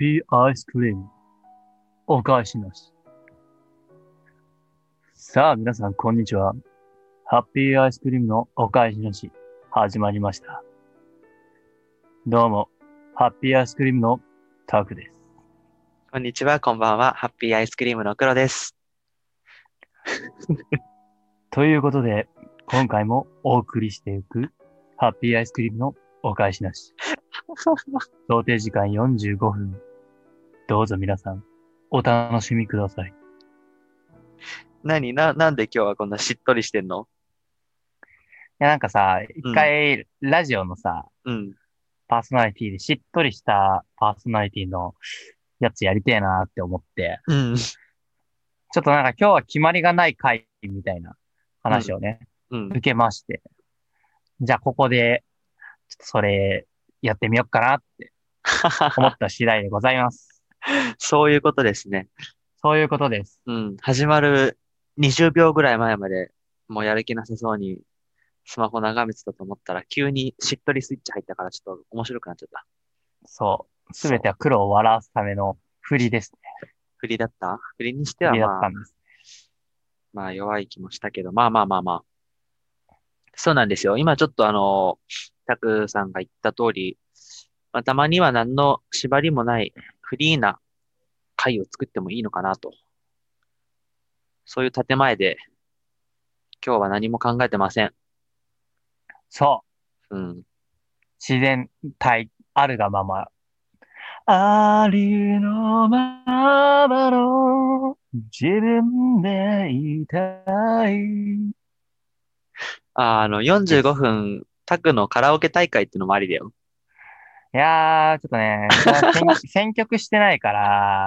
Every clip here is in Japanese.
ハッピーアイスクリーム。お返しなし。さあ、皆さん、こんにちは。ハッピーアイスクリームのお返しなし、始まりました。どうも、ハッピーアイスクリームのタクです。こんにちは、こんばんは。ハッピーアイスクリームの黒です。ということで、今回もお送りしていく、ハッピーアイスクリームのお返しなし。想定時間45分。どうぞ皆さん、お楽しみください。何？な、なんで今日はこんなしっとりしてんの？いや、なんかさ、一回、ラジオのさ、うん。パーソナリティでしっとりしたパーソナリティのやつやりてえなって思って、うん。ちょっとなんか今日は決まりがない回みたいな話をね、うん。受けまして、じゃあここで、ちょっとそれやってみようかなって思った次第でございます。そういうことですね。そういうことです。うん。始まる20秒ぐらい前まで、もうやる気なさそうにスマホ眺めてたと思ったら、急にしっとりスイッチ入ったからちょっと面白くなっちゃった。そう。すべては黒を笑わすための振りですね。振りだった？振りにしては振りだまあったんです。まあ弱い気もしたけど、まあまあまあまあ。そうなんですよ。今ちょっとあの、タクさんが言った通り、まあ、たまには何の縛りもないフリーな回を作ってもいいのかなと。そういう建前で、今日は何も考えてません。そう。うん。自然体あるがまま。ありのままの自分でいたい。ああの、45分、タクのカラオケ大会っていうのもありだよ。いやー、ちょっとね、選 選曲してないから、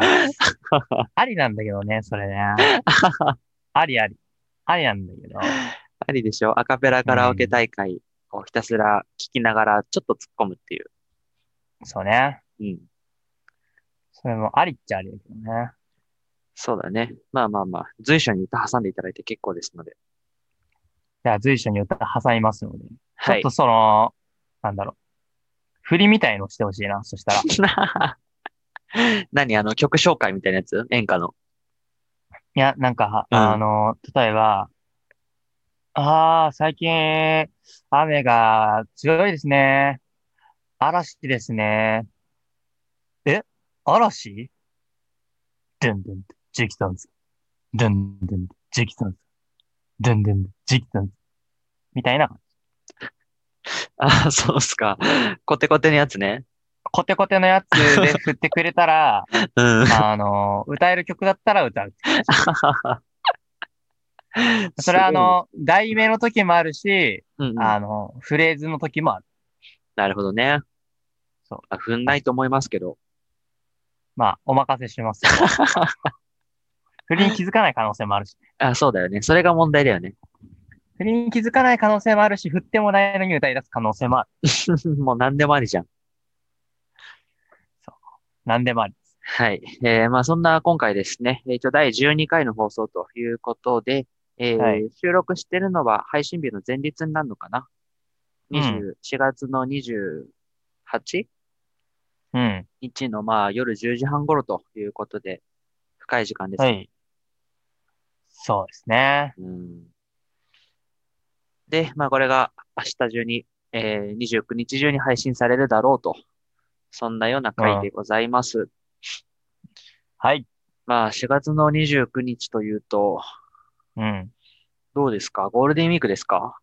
ありなんだけどね、それね。ありあり。ありなんだけど。ありでしょ？アカペラカラオケ大会をひたすら聞きながらちょっと突っ込むっていう。そうね。うん。それもありっちゃありだけどね。そうだね。まあまあまあ、随所に歌挟んでいただいて結構ですので。じゃあ随所に歌挟みますので。ちょはいっと。その、なんだろう。振りみたいのしてほしいな、そしたら。何あの、曲紹介みたいなやつ？演歌の。いや、なんか、うんあの、例えば、ああ、最近、雨が強いですね。嵐ですね。え？嵐？ドゥンドゥン、ジキさんズ。ドゥンドゥン、ジキさんズ。ドゥンドゥン、ジキさんズ。みたいな。あ、そうっすか。コテコテのやつね。コテコテのやつで 振ってくれたら、うん。あの、歌える曲だったら歌う。それはあの、題名の時もあるし、うんうんあの、フレーズの時もある。なるほどね。そうあ。踏んないと思いますけど。まあ、お任せします。振りに気づかない可能性もあるし。あ、そうだよね。それが問題だよね。振りに気づかない可能性もあるし、振ってもないのに歌い出す可能性もある。もう何でもありじゃん。何でもありです。はい。えー、まあそんな今回ですね、えー一応第12回の放送ということで、えーはい収録してるのは配信日の前日になるのかな、うん ?24 月の 28? うん。日のまあ夜10時半頃ということで、深い時間ですね。はい。そうですね。うん、で、まあこれが明日中に、えー、29日中に配信されるだろうと。そんなような回でございます。はい。まあ4月の29日というと、うん。どうですか？ゴールデンウィークですか？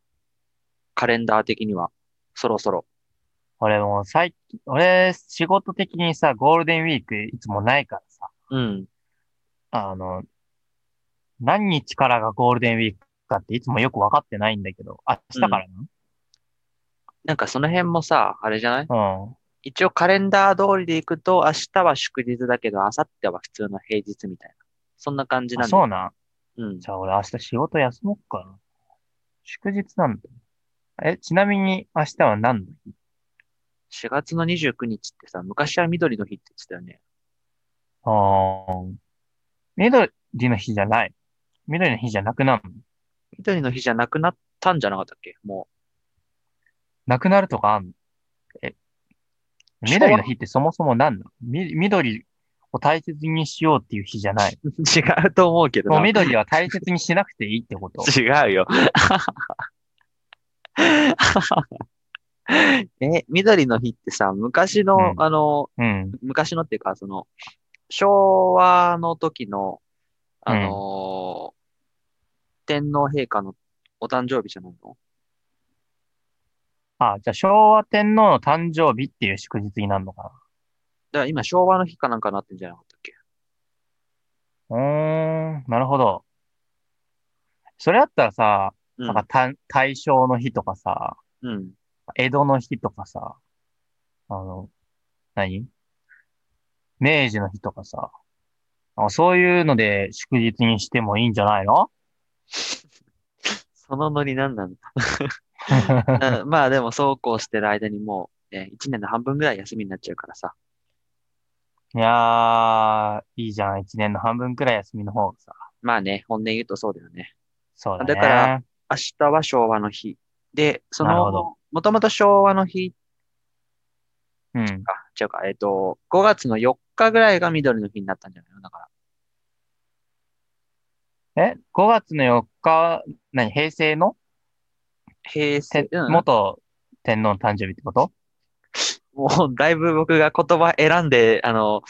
カレンダー的には。そろそろ。俺もう最近、俺、仕事的にさ、ゴールデンウィークいつもないからさ、うん。あの、何日からがゴールデンウィークかっていつもよくわかってないんだけど、明日からなんかその辺もさ、あれじゃない？なうん。一応カレンダー通りでいくと、明日は祝日だけど、明後日は普通の平日みたいな。そんな感じなあ、んだそうなん。うん。じゃあ俺明日仕事休もっかな。祝日なんだ。え、ちなみに明日は何の日？4月の29日ってさ、昔は緑の日って言ってたよね。あー。緑の日じゃない。緑の日じゃなくなるの？緑の日じゃなくなったんじゃなかったっけ？もなくなるとかあんの？緑の日ってそもそも何なの？み緑を大切にしようっていう日じゃない。違うと思うけどな。もう緑は大切にしなくていいってこと？違うよ。え、緑の日ってさ、昔の、うんあの、うん。昔のっていうか、その、昭和の時の、あのー天皇陛下のお誕生日じゃないの？あ、じゃあ昭和天皇の誕生日っていう祝日になるのかだから今昭和の日かなんかなってんじゃなかったっけ？な。うーん、なるほど。それだったらさ、うんなんか大大正の日とかさ、うん。江戸の日とかさ、あの、何？明治の日とかさ、あそういうので祝日にしてもいいんじゃないの？そのノリなんなの うんまあでもそうこうしてる間にもう、え一年の半分ぐらい休みになっちゃうからさ。いやー、いいじゃん。一年の半分くらい休みの方がさ。まあね、本音言うとそうだよね。そうだね。だから明日は昭和の日。で、そのもともと昭和の日、うん。あ、違うか、えっと、5月の4日ぐらいが緑の日になったんじゃないの？だから。え ?5 月の4日、何平成の？平成、てうん元天皇の誕生日ってこと？もう、だいぶ僕が言葉選んで、あの、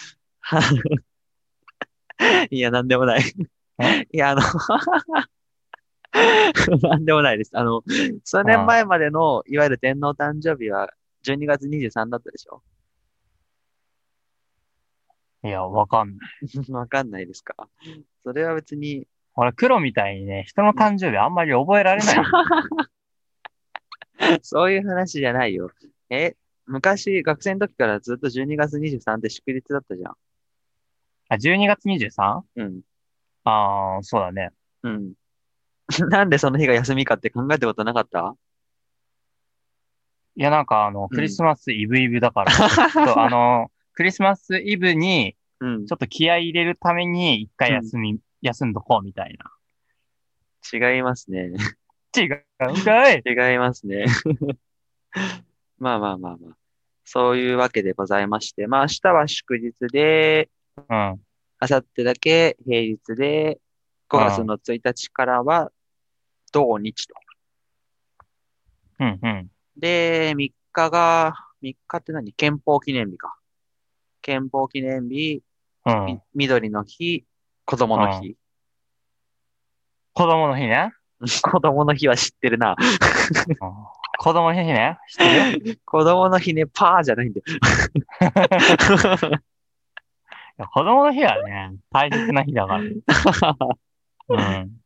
いや、なんでもない。え？いや、あの、なんでもないです。あの、数年前までの、いわゆる天皇誕生日は12月23だったでしょ？いや、わかんない。わかんないですか？それは別に、俺、黒みたいにね、人の誕生日あんまり覚えられない。そういう話じゃないよ。え、昔、学生の時からずっと12月23って祝日だったじゃん。あ、12月 23? うん。ああ、そうだね。うん。なんでその日が休みかって考えたことなかった？いや、なんかあの、うんクリスマスイブイブだから、ちょっとあの、クリスマスイブに、うんちょ。っと気合い入れるために、一回休み、休んどこうみたい違いますね。な。違うんかい違いますね。まあまあまあまあ。そういうわけでございまして、まあ明日は祝日で、うん。明後日だけ平日で、5月の1日からは土日と。うん、うん。で、3日が、3日って何？憲法記念日か。憲法記念日、うんみ。緑の日、子供の日。子供の日ね。子供の日は知ってるな。うん子供の日ね。知ってる 子供の日ね、パーじゃないんだよ。子供の日はね、大切な日だから。うん。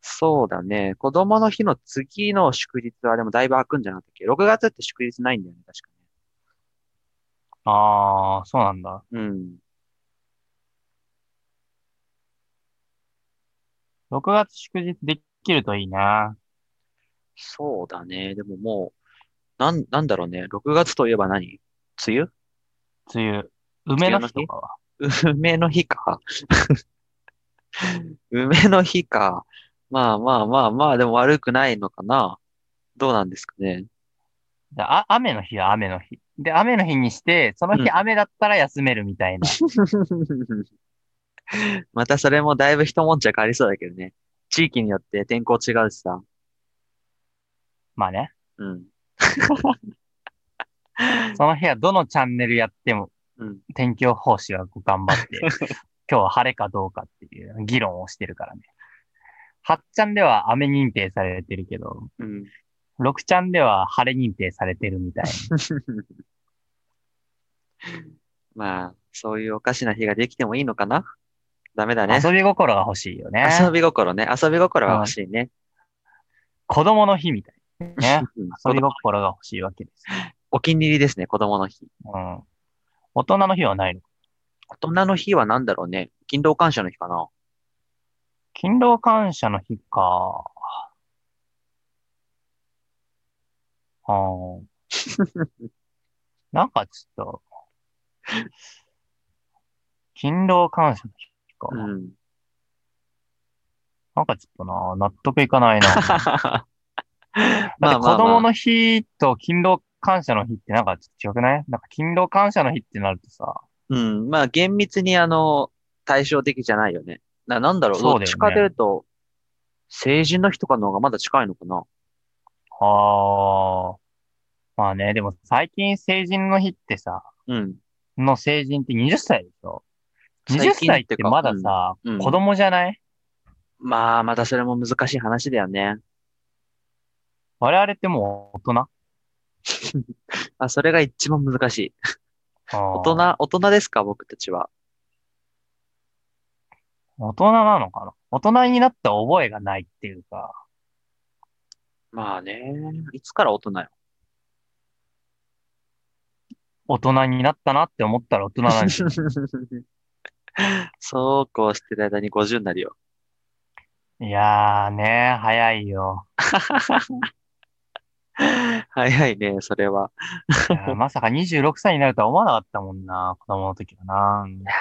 そうだね。子供の日の次の祝日はでもだいぶ空くんじゃなかったっけ ?6 月って祝日ないんだよね、確かああ、そうなんだ。に。うん。6月祝日できるといいな。そうだね。でももう、なん、なんだろうね。6月といえば何？梅雨？梅雨。梅の日？とかは。梅の日か。梅の日か。まあまあまあまあ、でも悪くないのかな。どうなんですかね。であ、雨の日は雨の日。で、雨の日にして、そのうん日雨だったら休めるみたいな。またそれもだいぶ一悶着ありそうだけどね。地域によって天候違うしさ。まあね。うん。その日はどのチャンネルやっても、うん。天気予報士は頑張って、今日は晴れかどうかっていう議論をしてるからね。8ちゃんでは雨認定されてるけど、うん。6ちゃんでは晴れ認定されてるみたいまあ、そういうおかしな日ができてもいいのかな？ダメだな。ね。遊び心が欲しいよね。遊び心ね。遊び心が欲しいね。子供の日みたいな。ね。うん遊び心が欲しいわけです。お気に入りですね、子供の日。うん。大人の日はないの？大人の日は何だろうね。勤労感謝の日かな。勤労感謝の日か。あー なんかちょっと、勤労感謝の日か。うん。なんかちょっとな、納得いかないな。だまって子供。の日と勤労感謝の日ってなんかちょっと違くない？なんか勤労感謝の日ってなるとさ、うん。まあ、厳密にあの、対照的じゃないよね。な、なんだろう？そうねどっちかというと、成人の日とかの方がまだ近いのかな？ああ、まあね、でも最近成人の日ってさ、うん。の成人って20歳でしょ？?20 最近歳ってまださ、うんうん子供じゃない？まあ、またそれも難しい話だよね。我々ってもう大人？あ、それが一番難しい。大大人、大人ですか、僕たちは。大人なのかな？大人になった覚えがないっていうか、まあね。いつから大人よ？大人になったなって思ったら大人なんですよ。そうこうしてる間に50になるよ。いやーね、早いよ。早いね、それは。まさか26歳になるとは思わなかったもんな、子供の時はな。いやー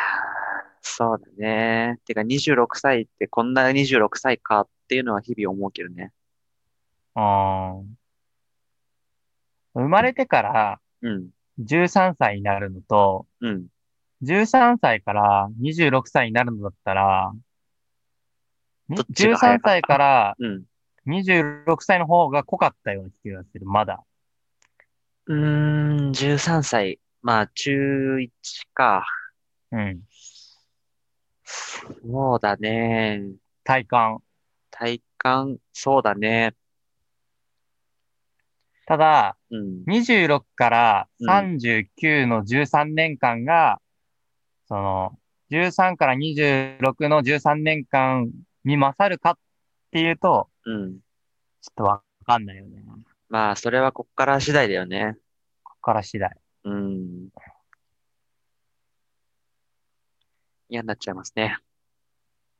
そうだね。てか26歳ってこんな26歳かっていうのは日々思うけどね。うん。生まれてからうん、13歳になるのと、うん。13歳から26歳になるのだったら、にどっちが早か13った歳からうん。26歳の方が濃かったような気がする、まだ。うーん、13歳。まあ、中1か。うん。そうだね。体感。体感、そうだね。ただ、うん。26からうん39の13年間が、その、13から26の13年間に勝るかっていうと、うん。ちょっとわかんないよね。まあ、それはこっから次第だよね。ここから次第。うん。嫌になっちゃいますね。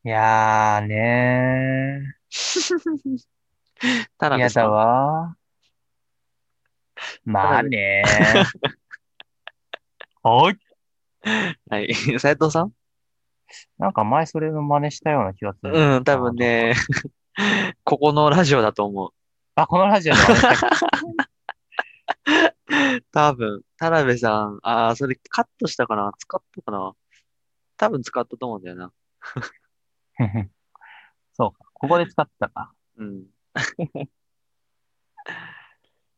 いやーねー。嫌だ田辺さん。わ。まあねー。はい。はい。斉藤さん？なんか前それの真似したような気がする。うん、多分ね、ここのラジオだと思う。あ、このラジオで真似したっ 多分、田辺さん、ああ、それカットしたかな？使ったかな？多分使ったと思うんだよな。けそうか。ここで使ってたか。うん。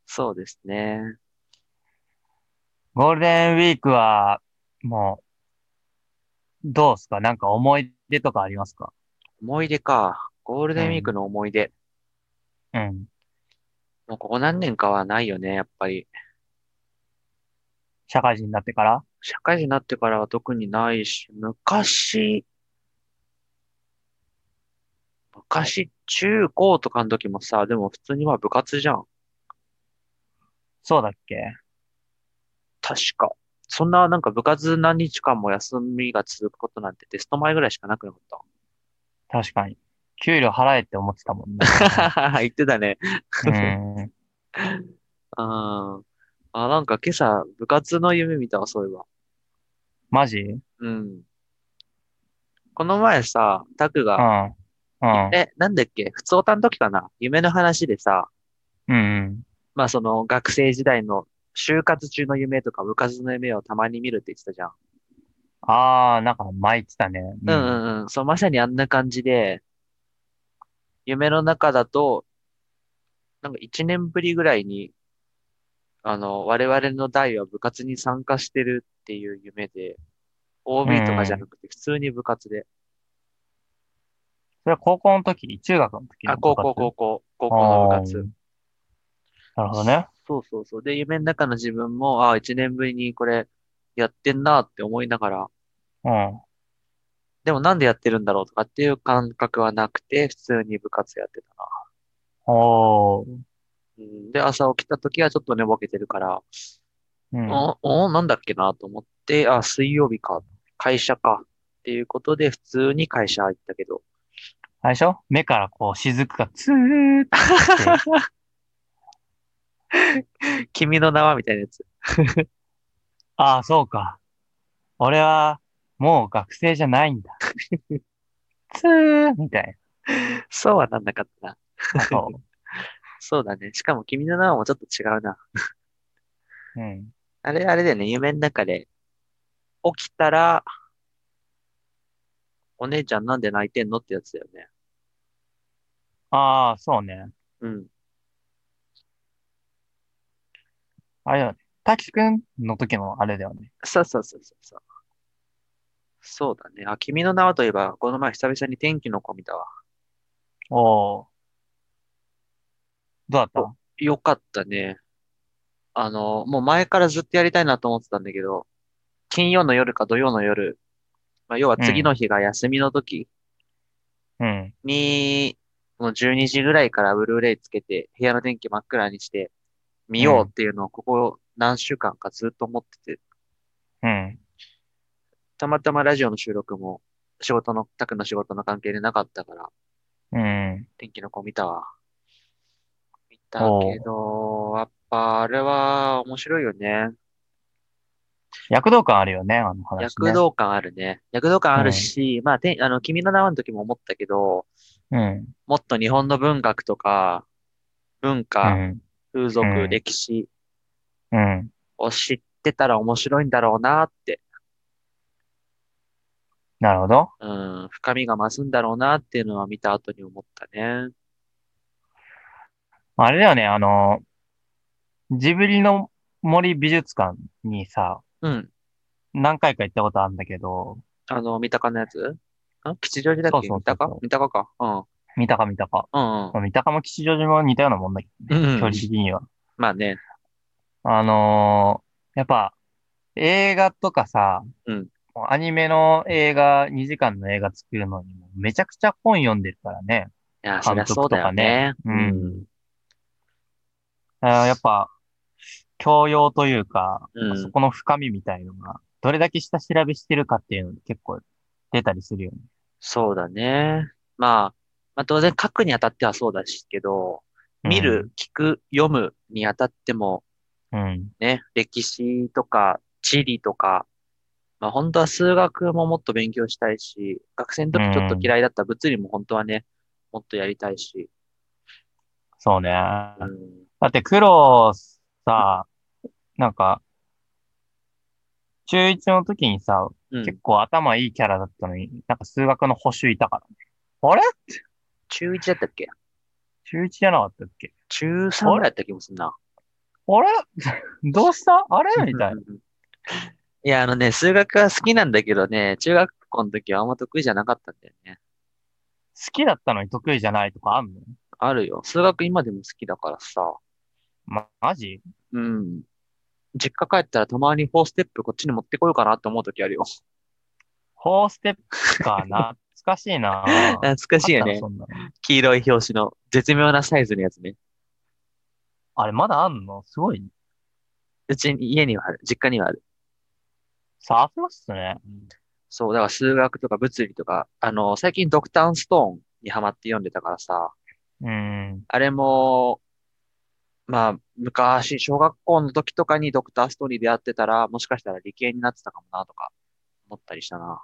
そうですね。ゴールデンウィークは、もう、どうすか？なんか思い出とかありますか？思い出か。ゴールデンウィークの思い出。うん。もうここ何年かはないよね、やっぱり。社会人になってから？社会人になってからは特にないし、昔、昔、中高とかの時もさ、でも普通にまあ部活じゃん。そうだっけ？確か。そんななんか部活何日間も休みが続くことなんてテスト前ぐらいしかなくなかっ確かに。給料払えって思ってたもんね。た。言ってたね。うん。うん。あ、なんか今朝部活の夢見たわ、そういえば。マジ？うん。この前さ、タクうが、ん。うん。え、なんだっけ？普通オタの時かな？夢の話でさ、うん。まあその学生時代の就活中の夢とか部活の夢をたまに見るって言ってたじゃん。あー、なんか前言ってたね。うんうんうん。そう、まさにあんな感じで、夢の中だと、なんか一年ぶりぐらいに、あの、我々の代は部活に参加してるっていう夢で、OB とかじゃなくて普通に部活で。それは高校の時？中学の時のあ、高校、高校、高校の部活。なるほどね。そうそうそう。で、夢の中の自分も、あ、一年ぶりにこれやってんなって思いながら、うん。でもなんでやってるんだろうとかっていう感覚はなくて、普通に部活やってたな。おー。うんで、朝起きた時はちょっと寝ぼけてるから、うん。お、お、なんだっけなと思って、あ、水曜日か、会社かっていうことで普通に会社行ったけど、あれでしょ目からこう雫がツーって。君の名はみたいなやつ。ああ、そうか。俺は、もう学生じゃないんだ。ツーみたいそうはなんなかったな。な。そう。そうだね。しかも君の名はもうちょっと違うな。うん。あれ、あれだよね、夢の中で、起きたら、お姉ちゃんなんで泣いてんのってやつだよね。ああ、そうね。うん。あれだよね。滝くんの時のあれだよね。そうそうそうそうそう。そうだね。あ、君の名はといえば、この前久々に天気の子見たわ。おー。どうだった？よかったね。あの、もう前からずっとやりたいなと思ってたんだけど、金曜の夜か土曜の夜、まあ、要は次の日が休みの時うん。に、もう12時ぐらいからブルーレイつけて、部屋の電気真っ暗にして、見ようっていうのをここ何週間かずっと思ってて、うん。たまたまラジオの収録も仕事の、タクの仕事の関係でなかったから、うん。天気の子見たわ。見たけど、やっぱあれは面白いよね。躍動感あるよね、あの話ね。躍動感あるね。躍動感あるし、まあ、て、あの、君の名はの時も思ったけど、うん。もっと日本の文学とか、文う化、ん。風俗、うん。歴史。うん。を知ってたら面白いんだろうなって、なるほど。うん、深みが増すんだろうなっていうのは見た後に思ったね。あれだよね、あの、ジブリの森美術館にさ、うん。何回か行ったことあるんだけど、あの、三鷹のやつ？ん吉祥寺だっけ？そうそうそうそう。三鷹？三鷹か。うん。三鷹三鷹。うんうん。まあ三鷹も吉祥寺も似たようなもんだけどね、うんうん距離的には。まあね。あのーやっぱ、映画とかさ、うんアニメの映画、2時間の映画作るのにもめちゃくちゃ本読んでるからね。いや、そりゃそうだよね。監督とかねあーやっぱ、教養というか、うんそこの深みみたいのが、どれだけ下調べしてるかっていうのに結構出たりするよね。そうだね。まあ、まあ当然書くにあたってはそうだしけど、見る、聞く、読むにあたっても、うん。ね、歴史とか地理とか、まあ本当は数学ももっと勉強したいし、学生の時ちょっと嫌いだった物理も本当はね、もっとやりたいし。そうね。うん、だって黒さ、なんか、中1の時にさ、うん結構頭いいキャラだったのに、なんか数学の補習いたからね。あれ？中1だったっけ？中1じゃなかったっけ？中3ぐらいだった気もするな。あれ？どうした？あれ？みたいな。いや、あのね、数学は好きなんだけどね、中学校の時はあんま得意じゃなかったんだよね。好きだったのに得意じゃないとかあんの？あるよ。数学今でも好きだからさ。ま、マジ？うん。実家帰ったらたまに4ステップこっちに持ってこようかなって思う時あるよ。フォーステップか、懐かしいな懐かしいよね黄色い表紙の絶妙なサイズのやつね。あれまだあんの？すごい。うちに家にはある。実家にはある。さすがっすね。そう、だから数学とか物理とか、あの、最近ドクターストーンにハマって読んでたからさ、うん。あれも、まあ、昔、小学校の時とかにドクターストーンに出会ってたら、もしかしたら理系になってたかもなとか、思ったりしたな。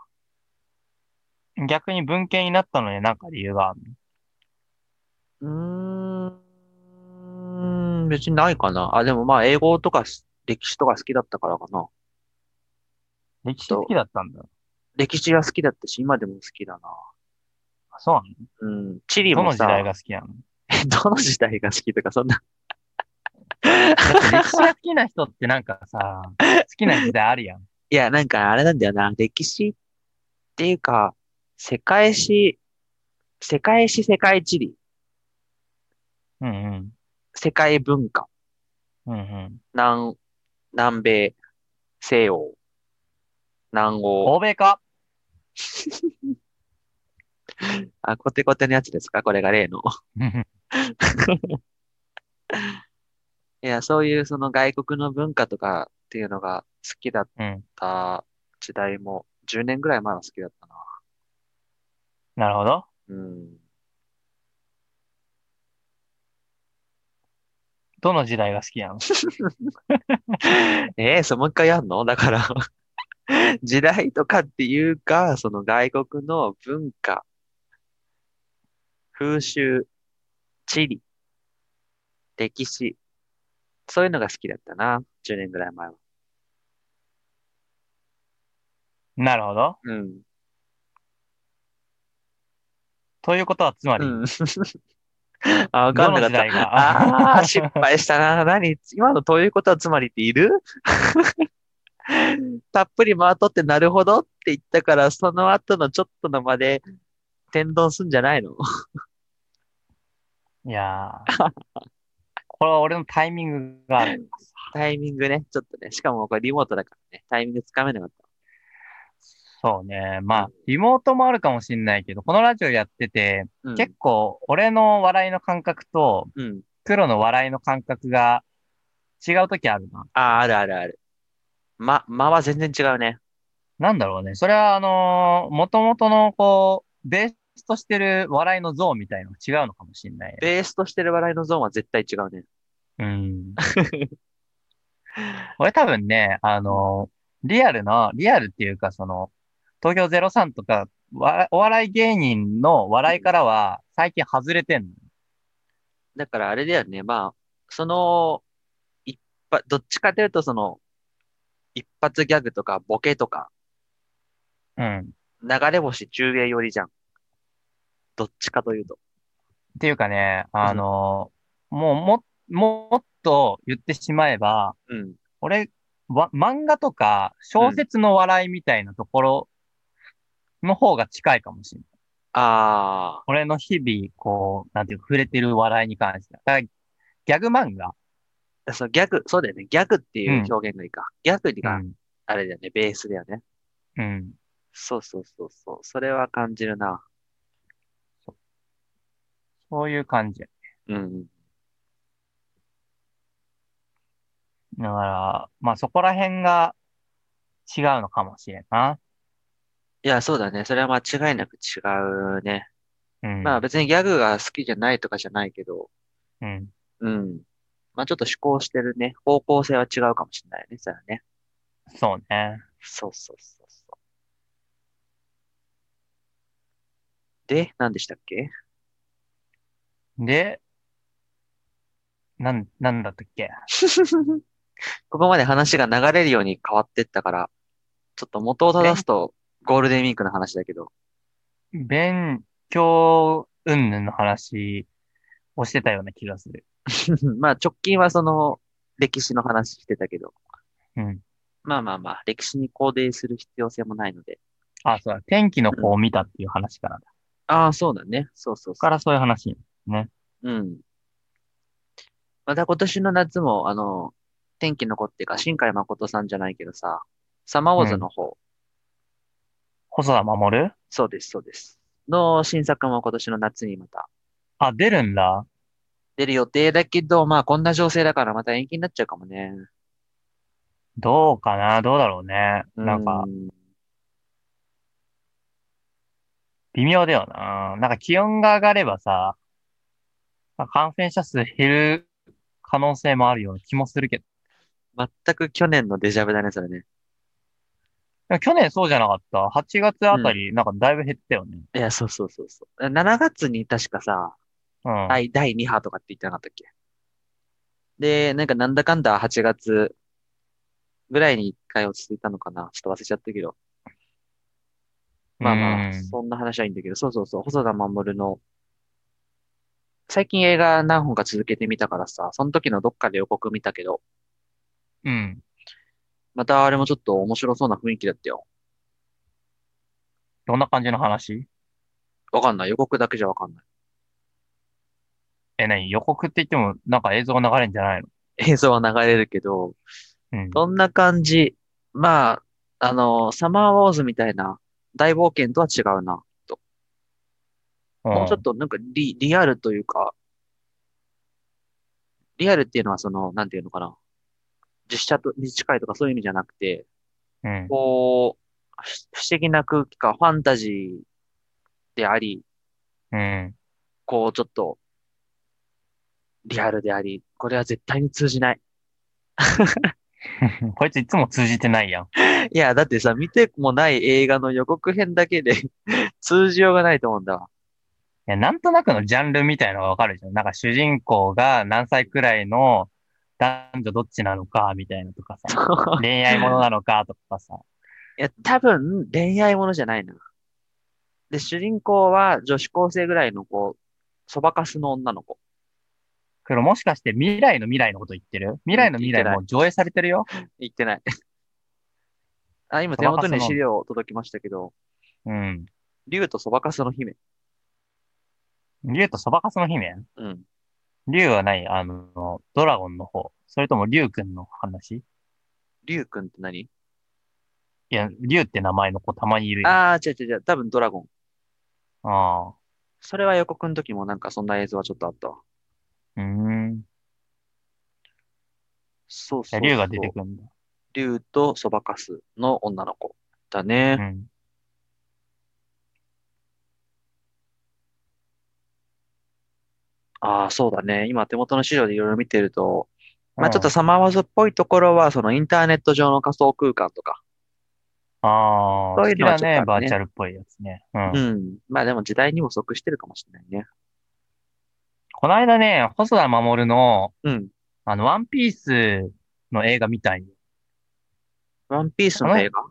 逆に文系になったのになんか理由があるうーん、別にないかな。あ、でもまあ、英語とか歴史とか好きだったからかな。の歴史好きだったんだ。歴史が好きだったし、今でも好きだな。あそうなうん。地理のどの時もさ、代が好きなの？どの時代が好きとか、そんな、歴史が好きな人ってなんかさ、好きな時代あるやん。いや、なんかあれなんだよな。歴史っていうか、世界史、世界史、世界地理、うんうん。世界文化、うんうん。南、南米、西洋、南欧。欧米か？あ、コテコテのやつですか？これが例の。いや、そういうその外国の文化とかっていうのが好きだっうん。た時代も10年ぐらい前は好きだったな。なるほど。うん。どの時代が好きなの？えー、そう、もう一回やんの？だから時代とかっていうか、その外国の文化、風習、地理、歴史、そういうのが好きだったな。10年ぐらい前は。なるほど。うん。ということは、つまり、うん。あ、わかんなかった。ああー、失敗したな。何？今のということはつまりっている？たっぷり回っとってなるほどって言ったから、その後のちょっとの間で、天丼すんじゃないの？いやーこれは俺のタイミングがある。タイミングね、ちょっとね。しかもこれリモートだからね、タイミングつかめなかった。そうね。まあ、リモートもあるかもしんないけど、このラジオやってて、うん。結構、俺の笑いの感覚と、うん。黒の笑いの感覚が違う時あるな。ああ、あるあるある。ま、間は全然違うね。なんだろうね。それは、あのー、元々の、こう、ベースとしてる笑いのゾーンみたいのが違うのかもしんないね。ベースとしてる笑いのゾーンは絶対違うね。うん。俺多分ね、あのー、リアルの、リアルっていうか、その、東京03とか、わお笑い芸人の笑いからは、最近外れてんの？だからあれだよね。まあ、その、一発、どっちかというとその、一発ギャグとかボケとか、うん。流れ星中英寄りじゃん。どっちかというと。っていうかね、あのー、もう、も、もっと言ってしまえば、うん。俺、わ、漫画とか小説の笑いみたいなところの方が近いかもしれない。あ俺の日々、こう、なんていうか、触れてる笑いに関しては。だから、ギャグ漫画。あ、そう、ギャグ、そうだよね。ギャグっていううん表現がいいか。ギャグうが、ん。あれだよね。ベースだよね。うん。そうそうそうそう。それは感じるな。そういう感じ。だうん。から、まあそこら辺が違うのかもしれんな。いや、そうだね。それは間違いなく違うね。うん。まあ別にギャグが好きじゃないとかじゃないけど、うん。うん。まあちょっと思考してるね。方向性は違うかもしれないね。それはね。そうね。そうそうそうそう。で、何でしたっけ？で、なん、なんだったっけ？ここまで話が流れるように変わってったから、ちょっと元を正すとゴールデンウィークの話だけど。勉強云々の話をしてたような気がする。まあ直近はその歴史の話してたけど。うん。まあまあまあ、歴史に肯定する必要性もないので。あ、そうだ。天気の子を見たっていう話からだ。ああ、そうだね。そうそうそう。からそういう話。うん。また今年の夏も、あの、天気の子っていうか、新海誠さんじゃないけどさ、サマーウォーズの方、細田守？そうです、そうです。の新作も今年の夏にまたあ、出るんだ。出る予定だけど、まあこんな情勢だからまた延期になっちゃうかもね。どうかな？どうだろうね。なんかう、ん微妙だよな。なんか気温が上がればさ、まあ感染者数減る可能性もあるような気もするけど。全く去年のデジャブだね、それね。去年そうじゃなかった？8月あたり、なんかだいぶ減ったよね。いや、そうそうそうそう。7月に確かさ、うん。第、第2波とかって言ってなかったっけ？で、なんかなんだかんだ8月ぐらいに1回落ち着いたのかな？ちょっと忘れちゃったけど。まあまあ、うんそんな話はいいんだけど、そうそうそう、細田守の、最近映画何本か続けてみたからさ、その時のどっかで予告見たけど、うん。またあれもちょっと面白そうな雰囲気だったよ。どんな感じの話？わかんない。予告だけじゃわかんない。え、何？予告って言っても、なんか映像が流れるんじゃないの？映像は流れるけど、うん。どんな感じ？まあ、あの、サマーウォーズみたいな大冒険とは違うな。もうちょっとなんかリ、リアルというか、リアルっていうのはその、なんていうのかな？実写とに近いとかそういう意味じゃなくて、うん。こう、ふ不思議な空気か、ファンタジーであり、うん。こうちょっと、リアルであり、これは絶対に通じない。こいついつも通じてないやん。いや、だってさ、見てもない映画の予告編だけで 通じようがないと思うんだわ。いや、なんとなくのジャンルみたいのがわかるじゃん。なんか主人公が何歳くらいの、男女どっちなのか、みたいなとかさ、恋愛ものなのかとかさ、いや、多分恋愛ものじゃないな。で、主人公は女子高生ぐらいの子、そばかすの女の子。これもしかして未来の未来のこと言ってる？未来の未来もう上映されてるよ？言ってない。あ、今手元に資料届きましたけど、うん。竜とそばかすの姫。竜とそばかすの姫？うん。竜はないあの、ドラゴンの方。それとも竜くんの話？い竜くんって何？や、竜って名前の子たまにいるよ。ああ、違う違う違う。多分ドラゴン。ああ。それは予告の時もなんかそんな映像はちょっとあったわ。うーん。そうそうそう。竜が出てくるんだ。竜とそばかすの女の子だうね。ん。ああ、そうだね。今手元の資料でいろいろ見てると、まあちょっとうんサマーワーズっぽいところは、そのインターネット上の仮想空間とか。ああ、そういうのはちょっとねバーチャルっぽいやつね。うん。うん。まあでも時代にも即してるかもしれないね。この間ね、細田守の、うん。あの、ワンピースの映画見たいよ。ワンピースの映画？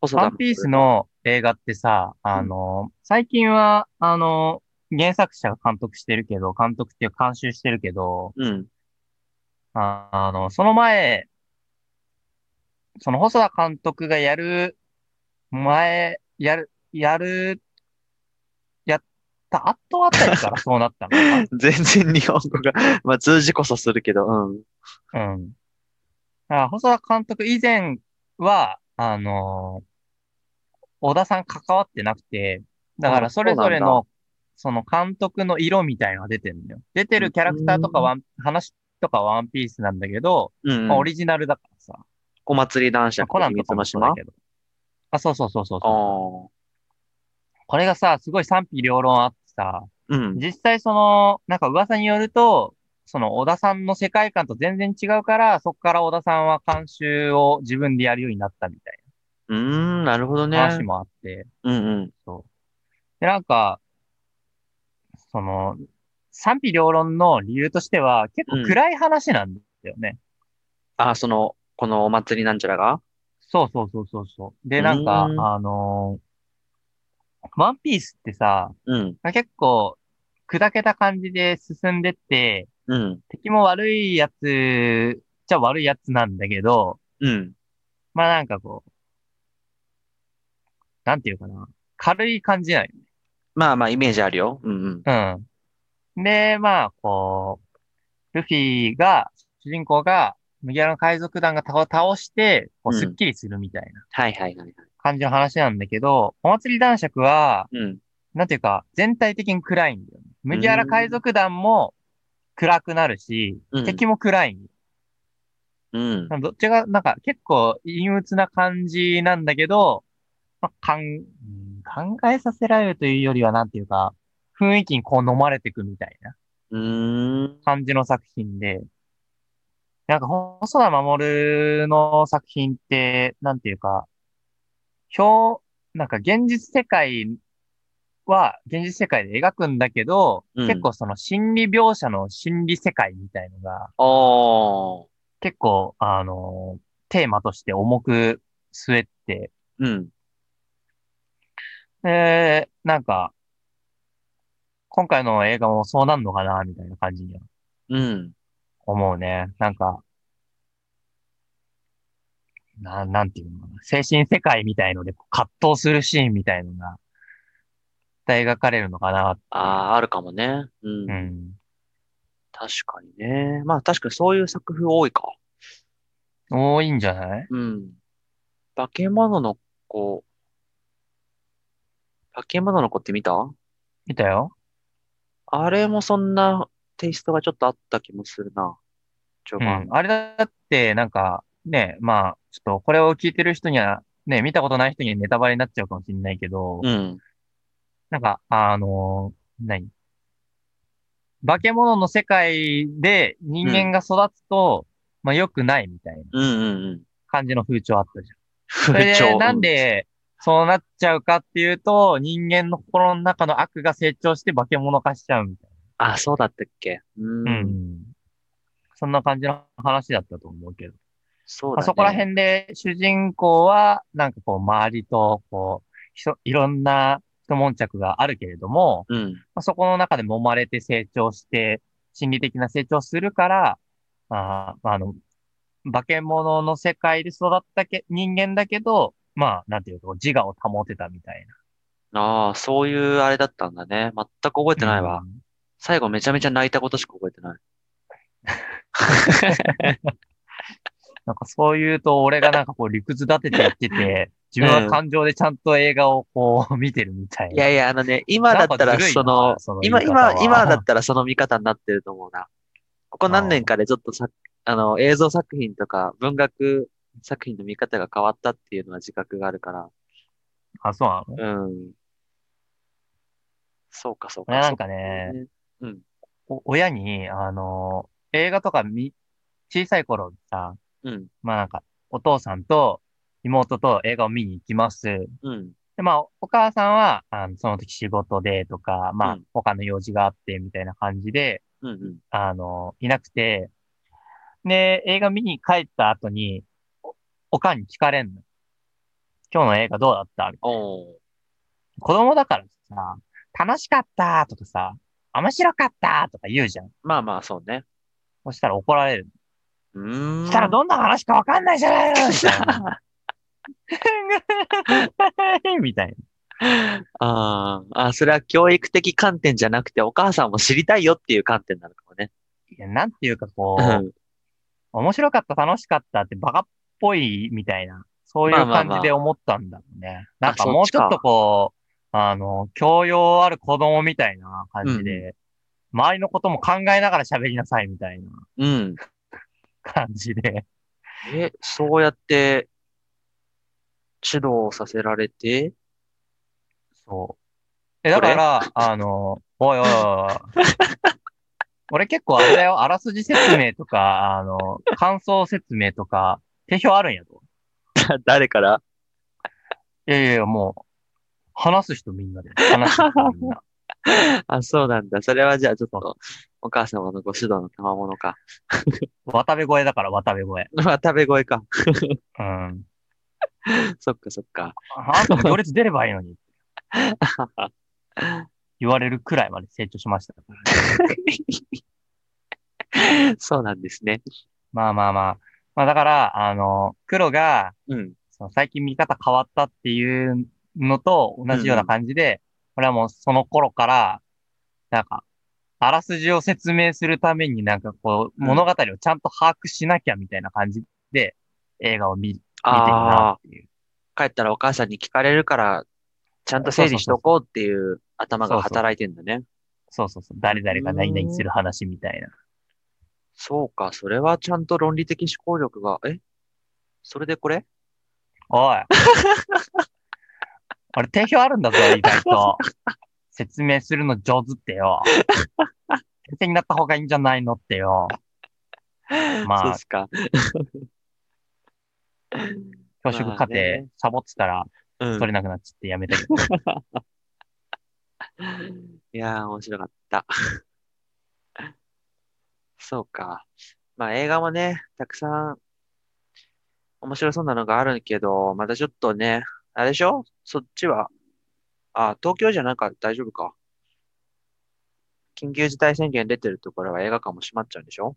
細田ワンピースの映画ってさ、あの、最近は、あの、原作者が監督してるけど、監督っていうか監修してるけど、うん。ああの、その前、その細田監督がやる前、やる、やる、やった後あたりからそうなったの か全然日本語が、まあ通じこそするけど、うん。な。うん。だから細田監督以前は、あの小田さん関わってなくて、だからあそれぞれの、その監督の色みたいのが出てるんだよ。出てるキャラクターとかワン、話とかワンピースなんだけど、うん、まあオリジナルだからさ。お祭り男まあ爵コナンとかもそうだけど。あ、そうそうそうそう。これがさ、すごい賛否両論あってさ、うん。実際その、なんか噂によると、その小田さんの世界観と全然違うから、そこから小田さんは監修を自分でやるようになったみたいうーん、なるほどね。な話もあって、うんうん。そう。で、なんか、その、賛否両論の理由としては、結構暗い話なんだよね。あ、その、このお祭りなんちゃらが？そうそうそうそうそう。で、なんか、うん。あのーワンピースってさ、うん、結構、砕けた感じで進んでって、うん、敵も悪いやつ、じゃ悪いやつなんだけど、うん。まあなんかこう、なんていうかな、軽い感じなんよまあまあ、イメージあるよ。うんうん。ね。うん。で、まあこう、ルフィが、主人公が、麦わらの海賊団が倒倒して、こう、うんスッキリするみたいなはいはいはいはい。感じの話なんだけど、お祭り男爵は、うん。なんていうか、全体的に暗いんだよね。麦わら海賊団も暗くなるし、うん敵も暗いんようん。どっちが、なんか結構陰鬱な感じなんだけど、まあ、かん考えさせられるというよりは、なんていうか、雰囲気にこう飲まれていくみたいな。感じの作品で、なんか、細田守の作品って、なんていうか、表、なんか現実世界は現実世界で描くんだけど、うん結構その心理描写の心理世界みたいのが。結構、あの、テーマとして重く据えて、うん。で、なんか、今回の映画もそうなんのかな、みたいな感じにはうん。思うね。なんか、な、なんていうのかな。精神世界みたいので葛藤するシーンみたいのが、描かれるのかな。ああ、あるかもね。うん。うん。確かにね。まあ確かにそういう作風多いか。多いんじゃない？うん。化け物の子。化け物の子って見た？見たよあれもそんなテイストがちょっとあった気もするな。序盤。うん。あれだって、なんか、ね、まあ、ちょっとこれを聞いてる人には、ね、見たことない人にはネタバレになっちゃうかもしれないけど、うん。なんか、あのー何？化け物の世界で人間が育つと、まあ良くないみたいなうんうんうん。感じの風潮あったじゃん。そ 風潮。れで、なんでそうなっちゃうかっていうと、人間の心の中の悪が成長して化け物化しちゃうみたいあ、そうだったっけ？うな。ん。そんな感じの話だったと思うけど。そうだね。まあそこら辺で主人公は、なんかこう、周りと、こう、ひといろんな一悶着があるけれども、うん。まあ、そこの中で揉まれて成長して、心理的な成長するから、あーあの、化け物の世界で育ったけ人間だけど、まあ、なんていうか、自我を保てたみたいああ、そういうあれだったんだね。全く覚えてな。ないわ。うん最後めちゃめちゃ泣いたことしか覚えてない。なんかそう言うと、俺がなんかこう理屈立てて言ってて、自分は感情でちゃんと映画をこう 見てるみたいな。いやいや、あのね、今だったらその、その今、今、今だったらその見方になってると思うな。ここ何年かでちょっとさ、あの、映像作品とか文学作品の見方が変わったっていうのは自覚があるから。あ、そうなの？うん。そうか、そうか。俺なんかねそううん。お親に、あの、映画とか見、小さい頃さ、うん。まあなんか、お父さんと妹と映画を見に行きます。うん。で、まあ、お母さんは、あの、その時仕事でとか、まあうん、他の用事があって、みたいな感じで、うん。うん。あの、いなくて、で、映画見に帰った後に、おおかんに聞かれんの。今日の映画どうだった？みたい。な子供だからさ、楽しかったとかさ、面白かったとか言うじゃん。まあまあ、そうね。そしたら怒られる。うーん。そしたらどんな話かわかんないじゃないのみたいな。みたいあーあ、それは教育的観点じゃなくて、お母さんも知りたいよっていう観点なのかもね。な。いや、なんていうかこう、うん。面白かった、楽しかったってバカっぽいみたいな、そういうまあまあまあ感じで思ったんだろうね。なんかあもうちょっとこう、あの、教養ある子供みたいな感じで、周りのことも考えながら喋りなさいみたいなうん。感じで。え、そうやって、指導させられて、そう。え、だから、あの、おいおいおいおい。俺結構あれだよ、あらすじ説明とか、あの、感想説明とか、定評あるんやと。誰から？いやいやいや、もう、話す人みんなで。話す人みんな。あ、そうなんだ。それはじゃあちょっと、お母様のご指導の賜物か。渡部声だから渡部声。まあ、食べ声か。うん。そっかそっか。あんたも行列出ればいいのに。言われるくらいまで成長しましたからね。そうなんですね。まあまあまあ。まあだから、あの、黒が、うん。その最近見方変わったっていうのと同じような感じで、俺はもうその頃から、なんか、あらすじを説明するためになんかこう、うん物語をちゃんと把握しなきゃみたいな感じで、映画を見、見てるああなっ、ていう。帰ったらお母さんに聞かれるから、ちゃんと整理しとこうっていう頭が働いてんだね。そうそうそう。誰々が何々する話みたいな。そうか、それはちゃんと論理的思考力が、え？それでこれ？おい。俺、定評あるんだぞ、意外と。説明するの上手ってよ。先生になった方がいいんじゃないのってよ。まあそうっすか。教職課程、サボってたら、うん取れなくなっちゃってやめたけど。いやー、面白かった。そうか。まあ映画もね、たくさん面白そうなのがあるけど、またちょっとね、あれでしょ？そっちは、あ、東京じゃなんか大丈夫か。緊急事態宣言出てるところは映画館も閉まっちゃうんでしょ？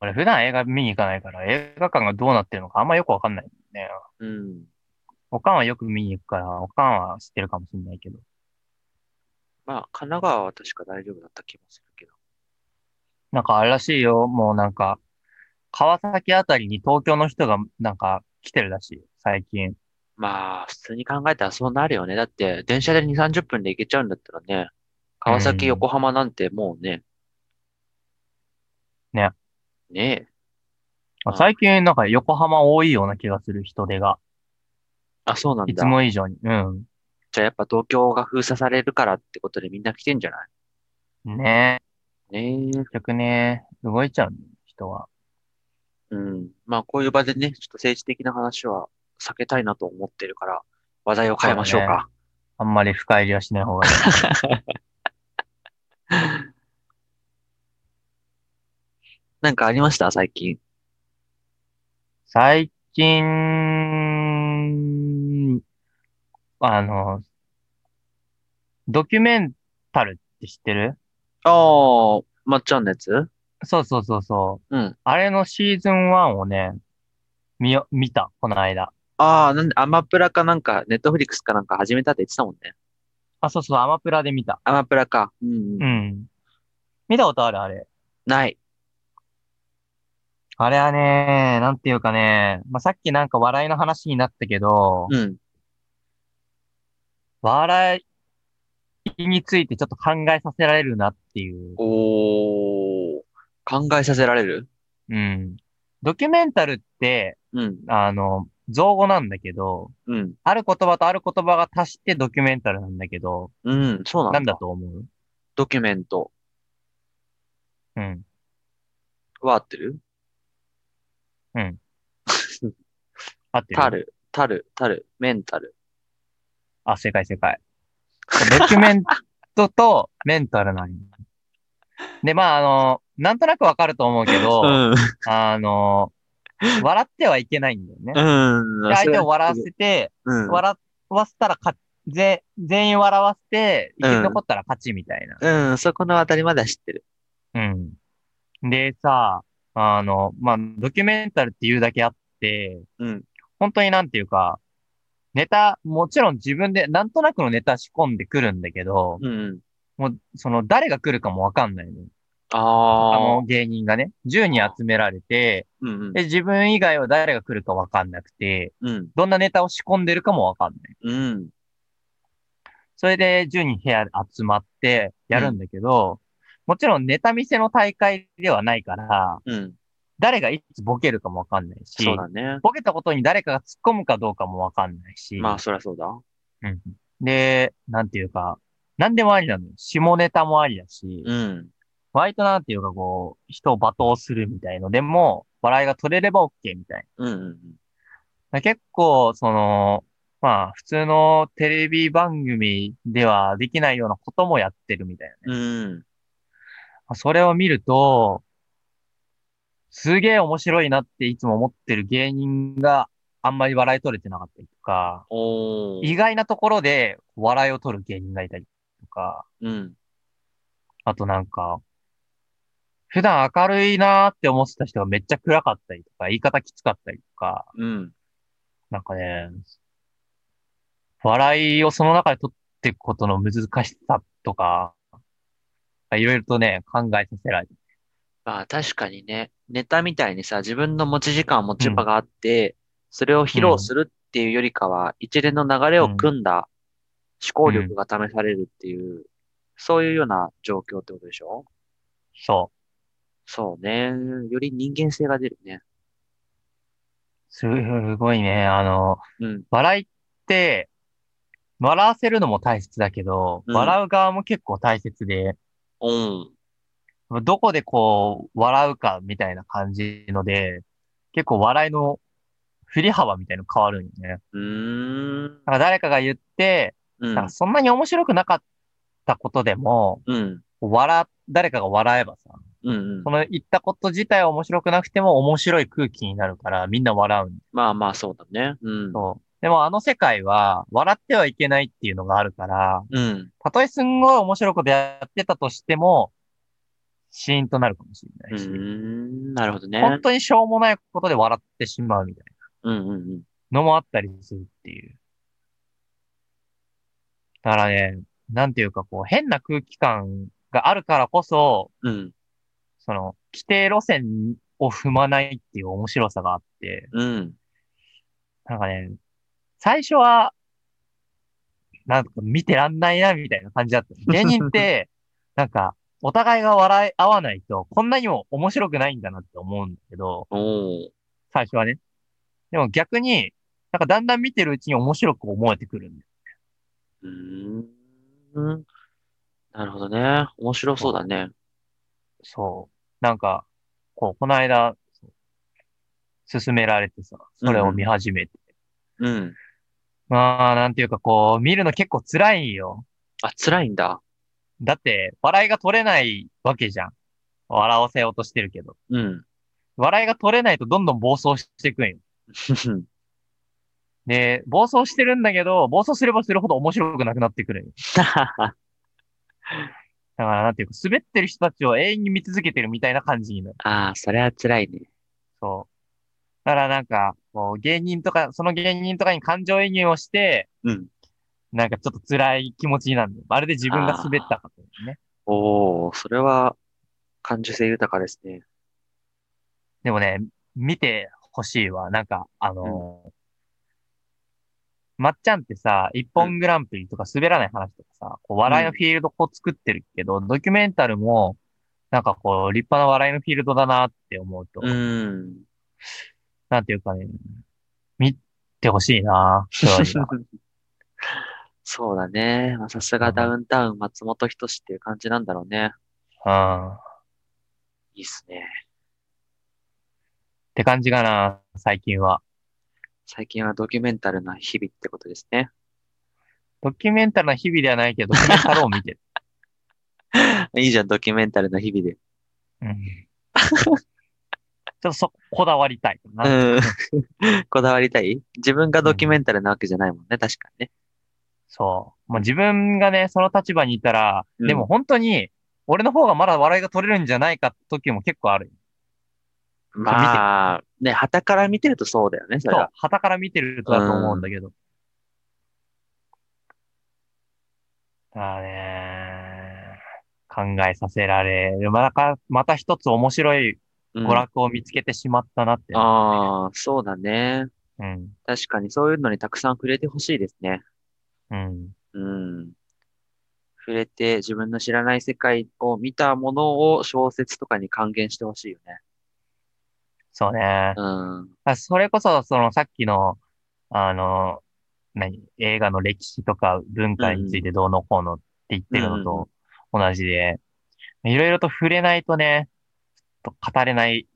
俺、普段映画見に行かないから、映画館がどうなってるのかあんまよくわかんないんだよね。うん。おかんはよく見に行くから、おかんは知ってるかもしれないけど。まあ、神奈川は確か大丈夫だった気もする。なんかあれらしいよ。もうなんか、川崎あたりに東京の人がなんか来てるらしいよ。最近。まあ、普通に考えたらそうなるよね。だって、電車で2、30分で行けちゃうんだったらね、川崎、うん横浜なんてもうね。ね。ねえ。あ最近なんか横浜多いような気がする人手が。あ、そうなんいつだ。も以上に。うん。じゃあやっぱ東京が封鎖されるからってことでみんな来てんじゃない？ねえ。ねえ。結局ね、動いちゃうね人は。うん。まあ、こういう場でね、ちょっと政治的な話は避けたいなと思ってるから、話題を変えましょうか。あんまり深入りはしない方がいい。なんかありました？最近。最近、あの、ドキュメンタルって知ってる？ああ、まっちゃんのやつ？そうそうそうそう。うん。あれのシーズン1をね、見よ、見た、この間。ああ、なんで、アマプラかなんか、ネットフリックスかなんか始めたって言ってたもんね。あ、そうそう、アマプラで見た。アマプラか。うん、う。うんん。見たことあるあれ。ない。あれはね、なんていうかね、まあ、さっきなんか笑いの話になったけど、うん。笑いについてちょっと考えさせられるなっていう。おー。考えさせられる？うん。ドキュメンタルって、うん。あの、造語なんだけど、うん。ある言葉とある言葉が足してドキュメンタルなんだけど、うん。そうなんなんだ。だと思う？ドキュメントうん。は合ってる？合ってる？タル、タル、タル、メンタル。あ、正解正解。ドキュメントとメンタルなんよで、まあ、あの、なんとなくわかると思うけど、うん。あの、笑ってはいけないんだよね。うん。で、相手を笑わせて、うん。笑わせたらか、ぜ、全員笑わせて、生きうん残ったら勝ちみたいな。うん、そこのあたりまでは知ってる。うん。でさ、あの、まあ、ドキュメンタルっていうだけあって、うん。本当になんていうか、ネタ、もちろん自分でなんとなくのネタ仕込んでくるんだけど、うん。もう、その誰が来るかもわかんないの。あああ。の芸人がね、10人集められて、うんうん。で、自分以外は誰が来るかわかんなくて、うん。どんなネタを仕込んでるかもわかんない。うん。それで10人部屋で集まってやるんだけど、もちろんネタ見せの大会ではないから、うん。誰がいつボケるかもわかんないし、そうだね。ボケたことに誰かが突っ込むかどうかもわかんないし、まあ、そりゃそうだ。うんで、なんていうか、何でもありなのよ。下ネタもありだし、うん。割となんていうかこう、人を罵倒するみたいのでも、笑いが取れれば OK みたいうんうんな。結構、その、まあ、普通のテレビ番組ではできないようなこともやってるみたいなね。うん。うん。それを見ると、すげえ面白いなっていつも思ってる芸人があんまり笑い取れてなかったりとか。意外なところで笑いを取る芸人がいたりとか、うん。あとなんか、普段明るいなーって思ってた人がめっちゃ暗かったりとか、言い方きつかったりとか、うん。なんかね、笑いをその中で取っていくことの難しさとか、いろいろとね、考えさせられる。まあ、確かにね、ネタみたいにさ、自分の持ち時間、持ち場があって、それを披露するっていうよりかは、一連の流れを組んだ思考力が試されるっていう、そういうような状況ってことでしょ？そう。そうね。より人間性が出るね。すごいね。あの、うん。笑いって、笑わせるのも大切だけど、うん笑う側も結構大切で、うん。どこでこう、笑うかみたいな感じので、結構笑いの振り幅みたいの変わるんよね。うーん。なんか誰かが言って、うんなんか。そんなに面白くなかったことでも、うん。笑、誰かが笑えばさ、うん。その言ったこと自体は面白くなくても面白い空気になるからみんな笑うんまあまあ、そうだね。うん。そう。でもあの世界は笑ってはいけないっていうのがあるから、うん。たとえすんごい面白いことやってたとしても、シーンとなるかもしれうないし。なるほどね。本当にしょうもないことで笑ってしまうみたいうんうんうん。なのもあったりするっていう。だからね、なんていうかこう変な空気感があるからこそ、うん。その規定路線を踏まないっていう面白さがあって、うん。なんかね、最初は、なんか見てらんないなみたいな感じだった。芸人って、なんか、お互いが笑い合わないと、こんなにも面白くないんだなって思うんだけど。最初はね。でも逆に、なんかだんだん見てるうちに面白く思えてくるんだよ。うーん。なるほどね。面白そうだね。そう。なんか、こう、この間、勧められてさ、それを見始めて。うん。まあ、なんていうかこう、見るの結構辛いよ。あ、辛いんだ。だって、笑いが取れないわけじゃん。笑わせようとしてるけど。うん。笑いが取れないとどんどん暴走していくんよ。で、暴走してるんだけど、暴走すればするほど面白くなくなってくるんよ。だから、なんていうか、滑ってる人たちを永遠に見続けてるみたいな感じになる。ああ、それは辛いね。そう。だからなんか、こう、芸人とか、その芸人とかに感情移入をして、うん。なんかちょっと辛い気持ちになるの。まるで自分が滑ったかとね。おー、それは感受性豊かですね。でもね、見てほしいわ。なんか、あのーまっちゃんってさ、一本グランプリとか滑らない話とかさ、こう笑いのフィールドこう作ってるけど、ドキュメンタルも、なんかこう、立派な笑いのフィールドだなって思うと、うん。なんていうかね、見てほしいな、そうだね。まあさすがダウンタウン松本人志っていう感じなんだろうね。うん。っいいっすね。て感じかな、最近は。最近はドキュメンタルな日々ってことですね。ドキュメンタルな日々ではないけど、ドキュメンタルを見てる。いいじゃん、ドキュメンタルな日々で。うん。ちょっとそこ、こだわりたいな。うん。こだわりたい？自分がドキュメンタルなわけじゃないもんね、確かにね。そう。もう自分がね、その立場にいたら、うんでも本当に、俺の方がまだ笑いが取れるんじゃないか時も結構ある。まあ、ね、旗から見てるとそうだよね、それそうは。。旗から見てるとだと思うんだけど。だからね、考えさせられる。また、また一つ面白いうん娯楽を見つけてしまったなって。ああ、そうだね。うん。確かにそういうのにたくさん触れてほしいですね。うん。うん。触れて自分の知らない世界を見たものを小説とかに還元してほしいよね。そうね。うん。あそれこそ、そのさっきの、あの、何、映画の歴史とか文化についてどうのこうのって言ってるのと同じで、いろいろと触れないとね、ちょっと語れない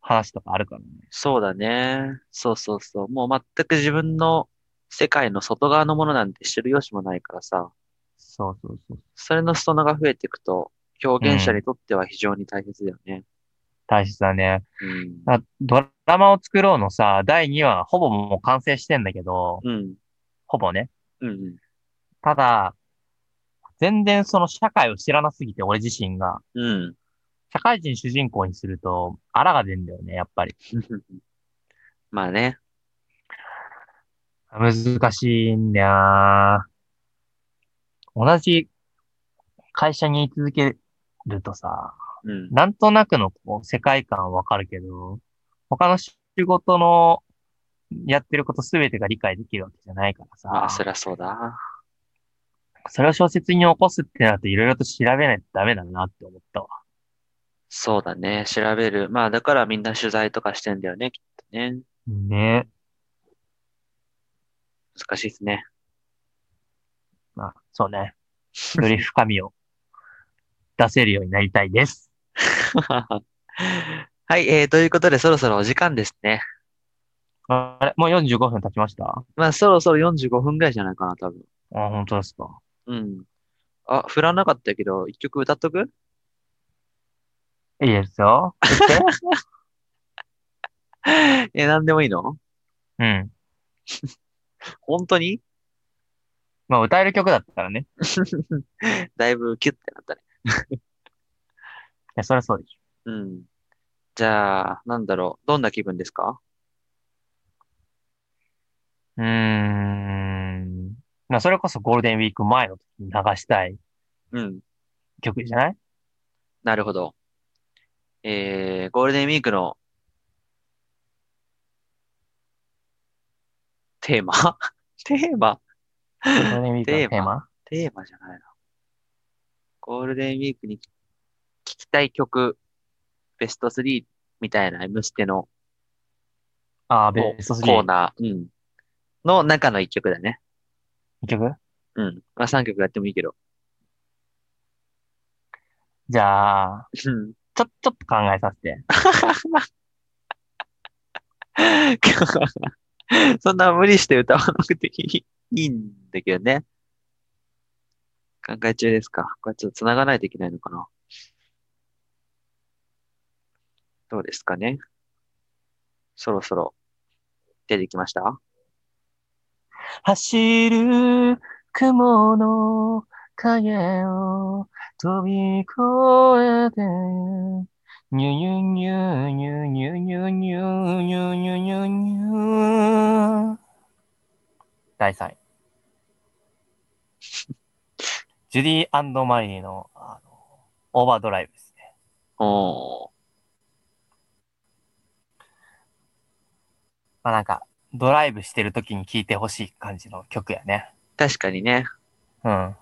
話とかあるからね。そうだね。そうそうそう。もう全く自分の世界の外側のものなんて知る由もないからさ。そうそうそう。それの裾野が増えていくと、表現者にとっては非常に大切だよね。大切だね。うん。あドラマを作ろうのさ、第2話、ほぼもう完成してんだけど、うん。ほぼね。うん。ただ、全然その社会を知らなすぎて、俺自身が。うん。社会人主人公にすると、あらが出んだよね、やっぱり。まあね。難しいんだよな同じ会社に居続けるとさ、うん。なんとなくのこう世界観はわかるけど、他の仕事のやってることすべてが理解できるわけじゃないからさ、まあ、そりゃそうだ。それを小説に起こすってなるといろいろと調べないとダメだなって思ったわ。そうだね。調べる。まあ、だからみんな取材とかしてんだよね、きっとね。ね難しいですね。まあ、そうね。より深みを出せるようになりたいです。はい、えー、ということでそろそろお時間ですね。あれもう45分経ちました？まあ、そろそろ45分ぐらいじゃないかな、多分。あ、本当ですか。うん。あ、振らなかったけど、一曲歌っとく？いいですよ。え、なんでもいいの？うん。本当に？まあ、歌える曲だったらね。だいぶキュッてなったね。いや、そりゃそうでしうん。じゃあ、なんだろう。どんな気分ですか？ょ。うーん。まあ、それこそゴールデンウィーク前の時に流したいうん。曲じゃない？なるほど。えー、ゴールデンウィークのテーマ？テーマ？ゴールデンウィークのテーマ？テーマ？じゃないな。ゴールデンウィークに聴きたい曲、ベスト3みたいな M ステのああ、コベスト3。コーナー、うん。の中の1曲だね。一曲？うん。まあ3曲やってもいいけど。じゃあ、うん。ちょ、ちょっと考えさせて。そんな無理して歌わなくていいいいんだけどね。考え中ですか。これちょっと繋がないといけないのかな。どうですかね。そろそろ出てきました？走る雲の影を飛び越えて、ニューニューニューニューニューニューニューニューニューニュニュ第3位。ジュディマリーのあの Over Drive ですね。おー。まあなんか、ドライブしてる時に聴いてほしい感じの曲やね。確かにね、うん。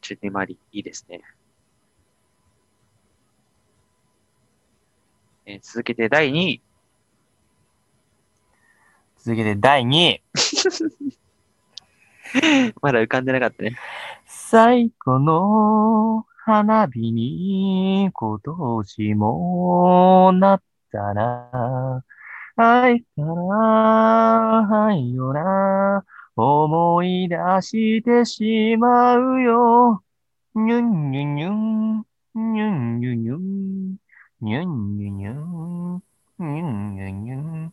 チュディマリ、いいですね。えー続けて第2位。続けて第2位。まだ浮かんでなかったね。最後の花火に今年もなったな。愛から愛よな。思い出してしまうよ。にゅんにゅにゅん。にゅんにゅにゅん。にゅんにゅにゅん。にゅんにゅにゅん。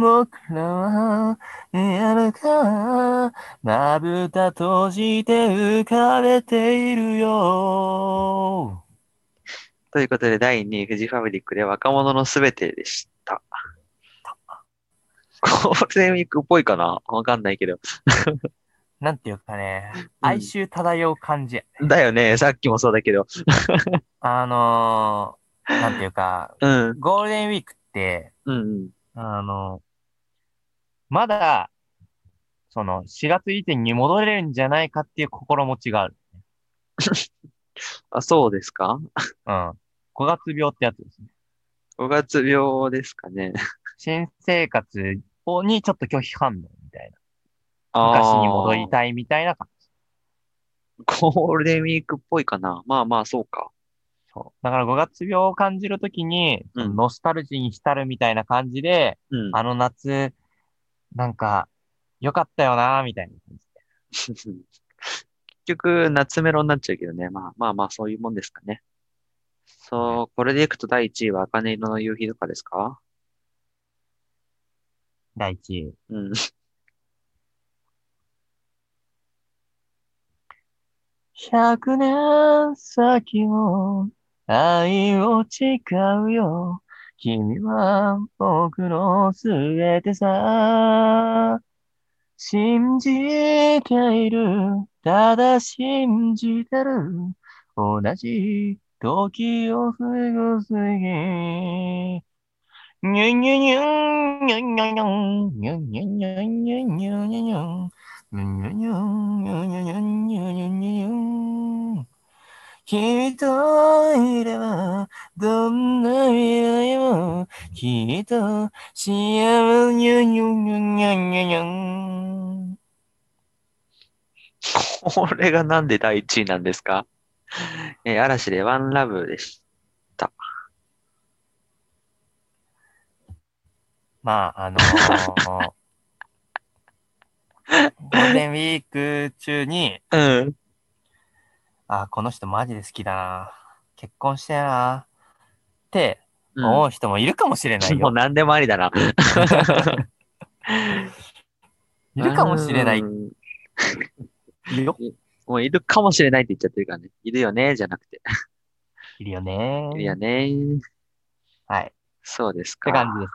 僕らはやるか。まぶた閉じて浮かべているよ。ということで、第2位、フジファブリックで若者のすべてでした。ゴールデンウィークっぽいかなわかんないけど。なんていうかね、哀愁漂う感じや。だよね、さっきもそうだけど。あのー、なんていうか、うん、ゴールデンウィークって、うん、うん。あの、まだ、その、4月以前に戻れるんじゃないかっていう心持ちがある。あ、そうですか？うん。5月病ってやつですね。?5 月病ですかね。新生活をにちょっと拒否反応みたいな。あ昔に戻りたいみたいな感じ。ゴールデンウィークっぽいかなまあまあ、そうか。そう。だから5月病を感じるときに、うんノスタルジーに浸るみたいな感じで、うん。あの夏、なんか、良かったよな、みたいな感じで。結局、夏メロになっちゃうけどね。まあまあまあ、そういうもんですかね。そう、これでいくと第1位は茜色の夕日とかですか？第一位。うん。百年先も愛を誓うよ。君は僕のすべてさ。信じている。ただ信じてる。同じ時を過ごす日。にゅにゅにゅん、にゅにゅにゅん、にゅにゅにゅん、にゅにゅにゅにゅん。にゅにゅにゅん、にゅにゅにゅん、にゅにゅにゅん。君といれば、どんな未来も、きっと幸せ、にゅにゅにゅにゅにゅにゅん。これがなんで第1位なんですか？えー嵐でワンラブでした。まあ、あのーゴールデンウィーク中に、うん。あ、この人マジで好きだな。結婚してえな。ってうん思う人もいるかもしれないよ。もう何でもありだな。いるかもしれない。うんいるよ。もういるかもしれないって言っちゃってるからね。いるよね、じゃなくて。いるよね。いるよね。はい。っそうですか。て感じです。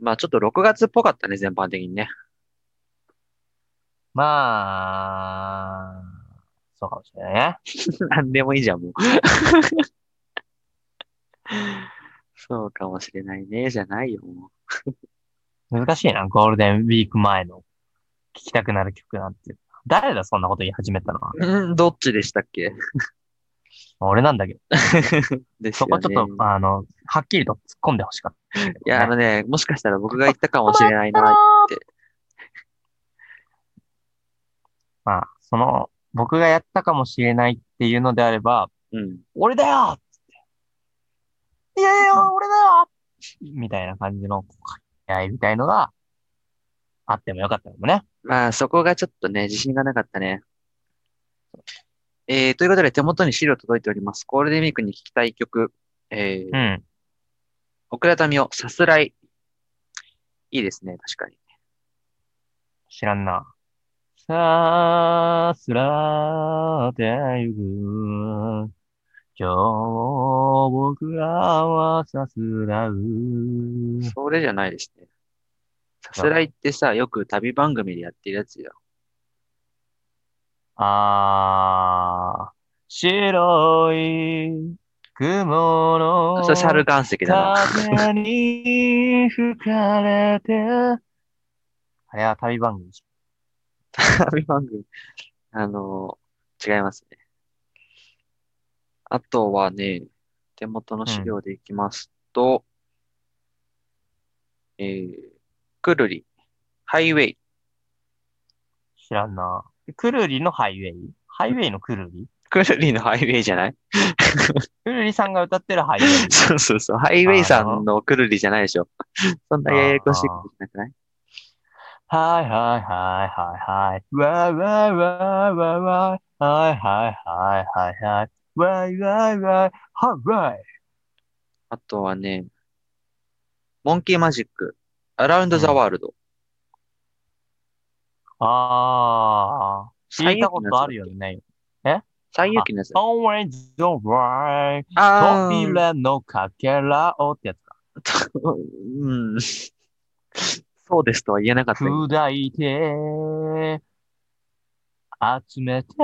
まあちょっと6月っぽかったね、全般的にね。まあ、そうかもしれないね。何でもいいじゃん、もう。そうかもしれないね、じゃないよ、も難しいな、ゴールデンウィーク前の聴きたくなる曲なんて。誰だ、そんなこと言い始めたの？は。う。うん、どっちでしたっけ？俺なんだけど。ですよそこちょっね。と、あの、はっきりと突っ込んでほしかった、いや、あのね、もしかしたら僕が言ったかもしれないな。まあ、その、僕がやったかもしれないっていうのであれば、うん。俺だよ。いやいや、俺だよみたいな感じの、掛け合いみたいのが、あってもよかったかもね。まあ、そこがちょっとね、自信がなかったね。えー、ということで手元に資料届いております。ゴールデンウィークに聴きたい曲。えー、うん。奥田民生、さすらい。いいですね、確かに。知らんな。さすらってゆく。今日僕らはさすらう。それじゃないですね。さすらいってさ、よく旅番組でやってるやつよ。あー、白い雲のそれ猿岩石だな。風に吹かれて。あれは旅番組旅番組。あのー違いますね。あとはね、手元の資料でいきますと、えー、くるり、ハイウェイ、ょ知らんな。くるりのハイウェイ？ハイウェイのくるり？くるりのハイウェイじゃない？くるりさんが歌ってるハイウェイ。そうそうそう。ハイウェイさんのくるりじゃないでしょ。そんなややこしいことじゃなくない？はいはいはいはいはい。わーわーわーわーわー。はいはいはいはいはい。わいわいわい。はいわい。あとはね、モンキーマジック、アラウンドザワールド。あー。聞いたことあるよね。最有機のやつ。Always don't worry. あ扉のかけらをってやつか。ー うん。そうですとは言えなかったよ。砕いて、集めた、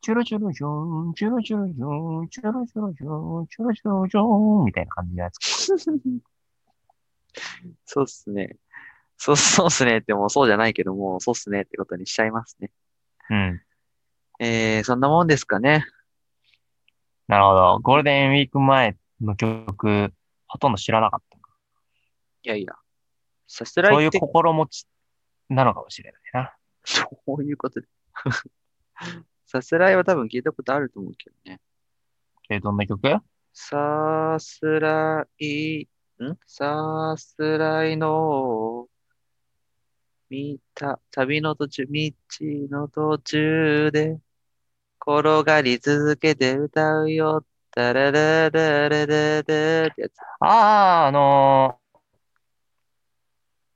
チュルチュルジョン、チュルチュルジョン、チュルチュルジョン、チュルチュルジョン、みたいな感じのやつか。そうっすね。そう、そうっすねってもうそうじゃないけども、そうっすねってことにしちゃいますね。うん。えー、そんなもんですかね。なるほど。ゴールデンウィーク前の曲、ほとんど知らなかった。いやいや。さすらそういう心持ちなのかもしれないな。そういうことで。さすらいは多分聞いたことあると思うけどね。え、どんな曲？さすらい、ん？さすらいの、見た、旅の途中、道の途中で、転がり続けて歌うよ、タララララララってやつ。ああ、あのー、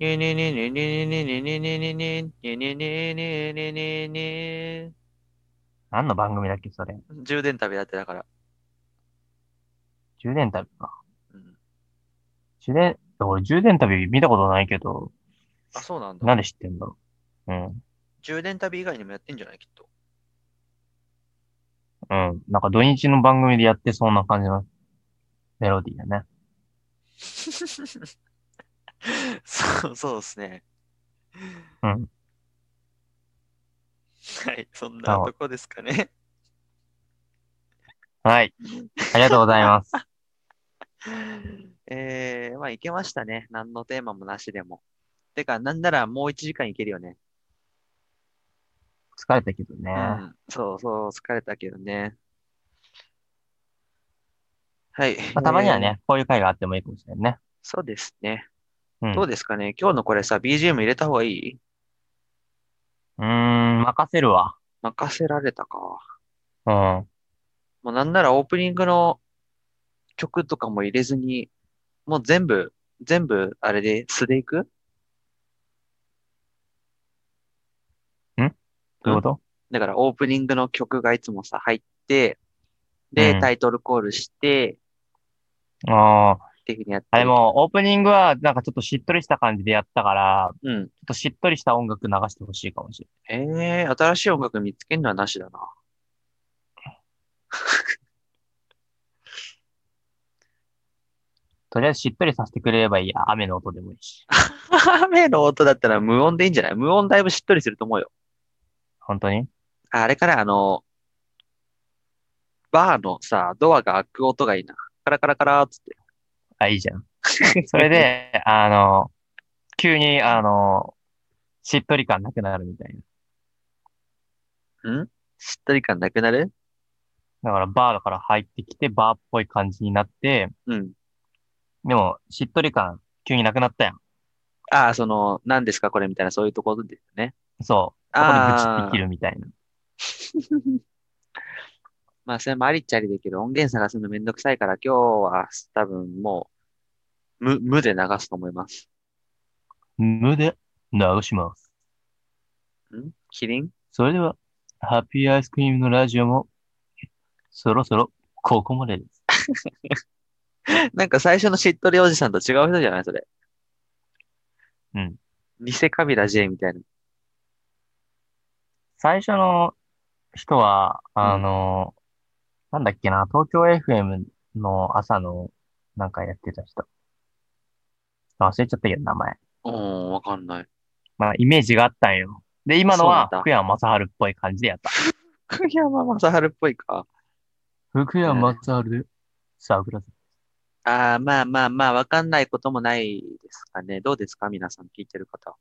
にゅにゅにゅにゅにゅにゅにゅにゅにゅ何の番組だっけ、それ。充電旅だってだから。充電旅か。うん充電、俺充電旅見たことないけど、あ、そうなんだ。なんで知ってんだろう。うん。充電旅以外にもやってんじゃないきっと。うん。なんか土日の番組でやってそうな感じのメロディーだね。そう、そうですね。うん。はい、そんなとこですかね。はい。ありがとうございます。えー、まあ、いけましたね。何のテーマもなしでも。てか、なんならもう1時間いけるよね。疲れたけどね。うん、そうそう、疲れたけどね。はい。まあ、たまにはえーね、こういう回があってもいいかもしれないね。そうですね。うん。どうですかね？今日のこれさ、BGM 入れた方がいい？うーん、任せるわ。任せられたか。うん。もうなんならオープニングの曲とかも入れずに、もう全部、全部、あれで素でいく？どういうこと？だからオープニングの曲がいつもさ、入って、で、うんタイトルコールして、ああ。っていうふうにやってあ、でも、オープニングは、なんかちょっとしっとりした感じでやったから、ちょうん。っとしっとりした音楽流してほしいかもしれええー、新しい音楽見つけるのはなしだな。ない。とりあえずしっとりさせてくれればいいや。雨の音でもいいし。雨の音だったら無音でいいんじゃない？無音だいぶしっとりすると思うよ。本当に？ああれかな、あの、バーのさ、ドアが開く音がいいな。カラカラカラーっつって。あ、いいじゃん。それで、あの、急に、あの、しっとり感なくなるみたいな。ん？しっとり感なくなる？だからバーだから入ってきて、バーっぽい感じになって、うん。でも、しっとり感、急になくなったやん。ああ、その、何ですかこれみたいな、そういうところですね。そう。そこでブチああって切るみたいな。まあ、それもありっちゃありだけど、音源探すのめんどくさいから、今日は多分もう、無、無で流すと思います。無で流します。ん？キリン？それでは、ハッピーアイスクリームのラジオも、そろそろここまでです。なんか最初のしっとりおじさんと違う人じゃない？それ。うん。偽カビラ J みたいな。最初の人は、あの、なんだっけな、東京 FM の朝のなんかやってた人。忘れちゃったけど、名前。おー、わかんない。まあ、イメージがあったんよ。で、今のは福山雅治っぽい感じでやった。福山雅治っぽいか。福山雅治で、桜坂。ああ、まあまあまあ、わかんないこともないですかね。どうですか？皆さん聞いてる方。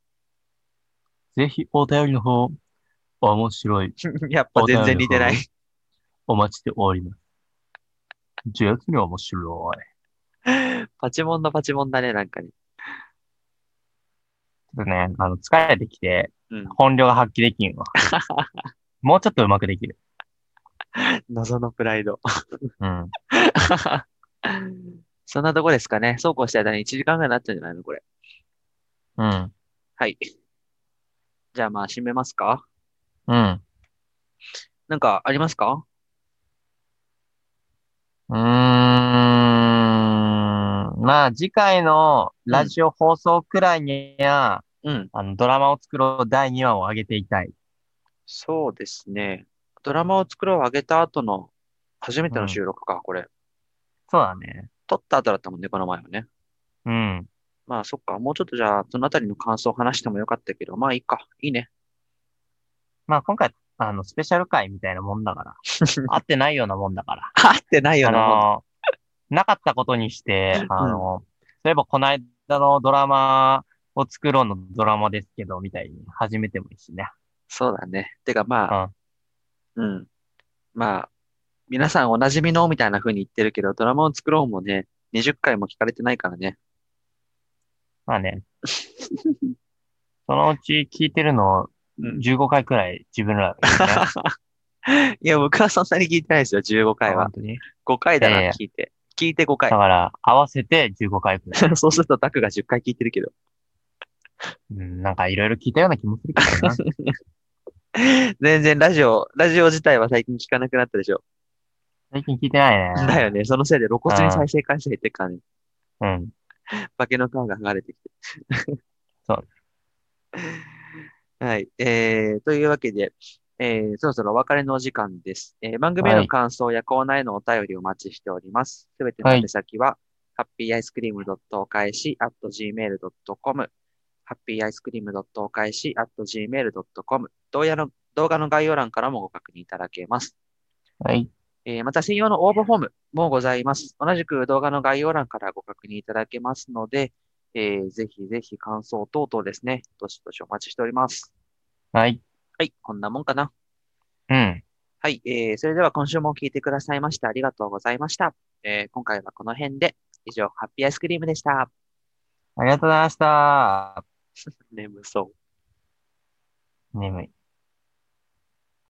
ぜひお便りの方、面白い。やっぱ全然似てない。お待ちしております。実に面白い。パチモンのパチモンだね、なんかね。ちょっとね、あの、疲れてきて、うん。本領が発揮できんわ。もうちょっと上手くできる。謎のプライド。うん。そんなとこですかね。そうこうしてる間に1時間ぐらいになっちゃうんじゃないのこれ。うん。はい。じゃあまあ、締めますかうん。なんかありますか？うーん。まあ、次回のラジオ放送くらいには、うん。あの、ドラマを作ろう第2話を上げていたい。そうですね。ドラマを作ろうを上げた後の初めての収録か、これ。そうだね。撮った後だったもんね、この前はね。うん。まあ、そっか。もうちょっとじゃあ、そのあたりの感想を話してもよかったけど、まあいいか。いいね。まあ、今回、あの、スペシャル回みたいなもんだから。合ってないようなもんだから。合ってないよあな、もんの、なかったことにして、あの、そういえばこの間のドラマを作ろうのドラマですけど、みたいに始めてもいいしね。そうだね。てかまあ、うん。まあ、皆さんお馴染みのみたいな風に言ってるけど、ドラマを作ろうもね、20回も聞かれてないからね。まあね。そのうち聞いてるのうん15回くらい自分らね。いや、僕はそんなに聞いてないですよ、15回は本。当に？5回だな、聞いて。聞いて5回だ。から、合わせて15回くらい。そうするとタクが10回聞いてるけど。うん、なんかいろいろ聞いたような気もするけどな。全然ラジオ、ラジオ自体は最近聞かなくなったでしょ。最近聞いてないね。だよね。そのせいで露骨に再生回数減ってっからね。うん。化けの皮が剥がれてきて。そう。はい。えー、というわけで、えー、そろそろお別れのお時間です。えー、番組への感想やコーナーへのお便りをお待ちしております。すべての宛先は、ハッピーアイスクリームお返し at gmail.com、ハッピーアイスクリームお返し at gmail.com、動画の動画の概要欄からもご確認いただけます。はい。えーまた専用の応募フォームもございます。同じく動画の概要欄からご確認いただけますので、えーぜひぜひ感想等々ですね、どしどしお待ちしております。はい。はい、こんなもんかな。うん。はい、えーそれでは今週も聞いてくださいましてありがとうございました。えー今回はこの辺で、以上、ハッピーアイスクリームでした。ありがとうございました。眠そう。眠い。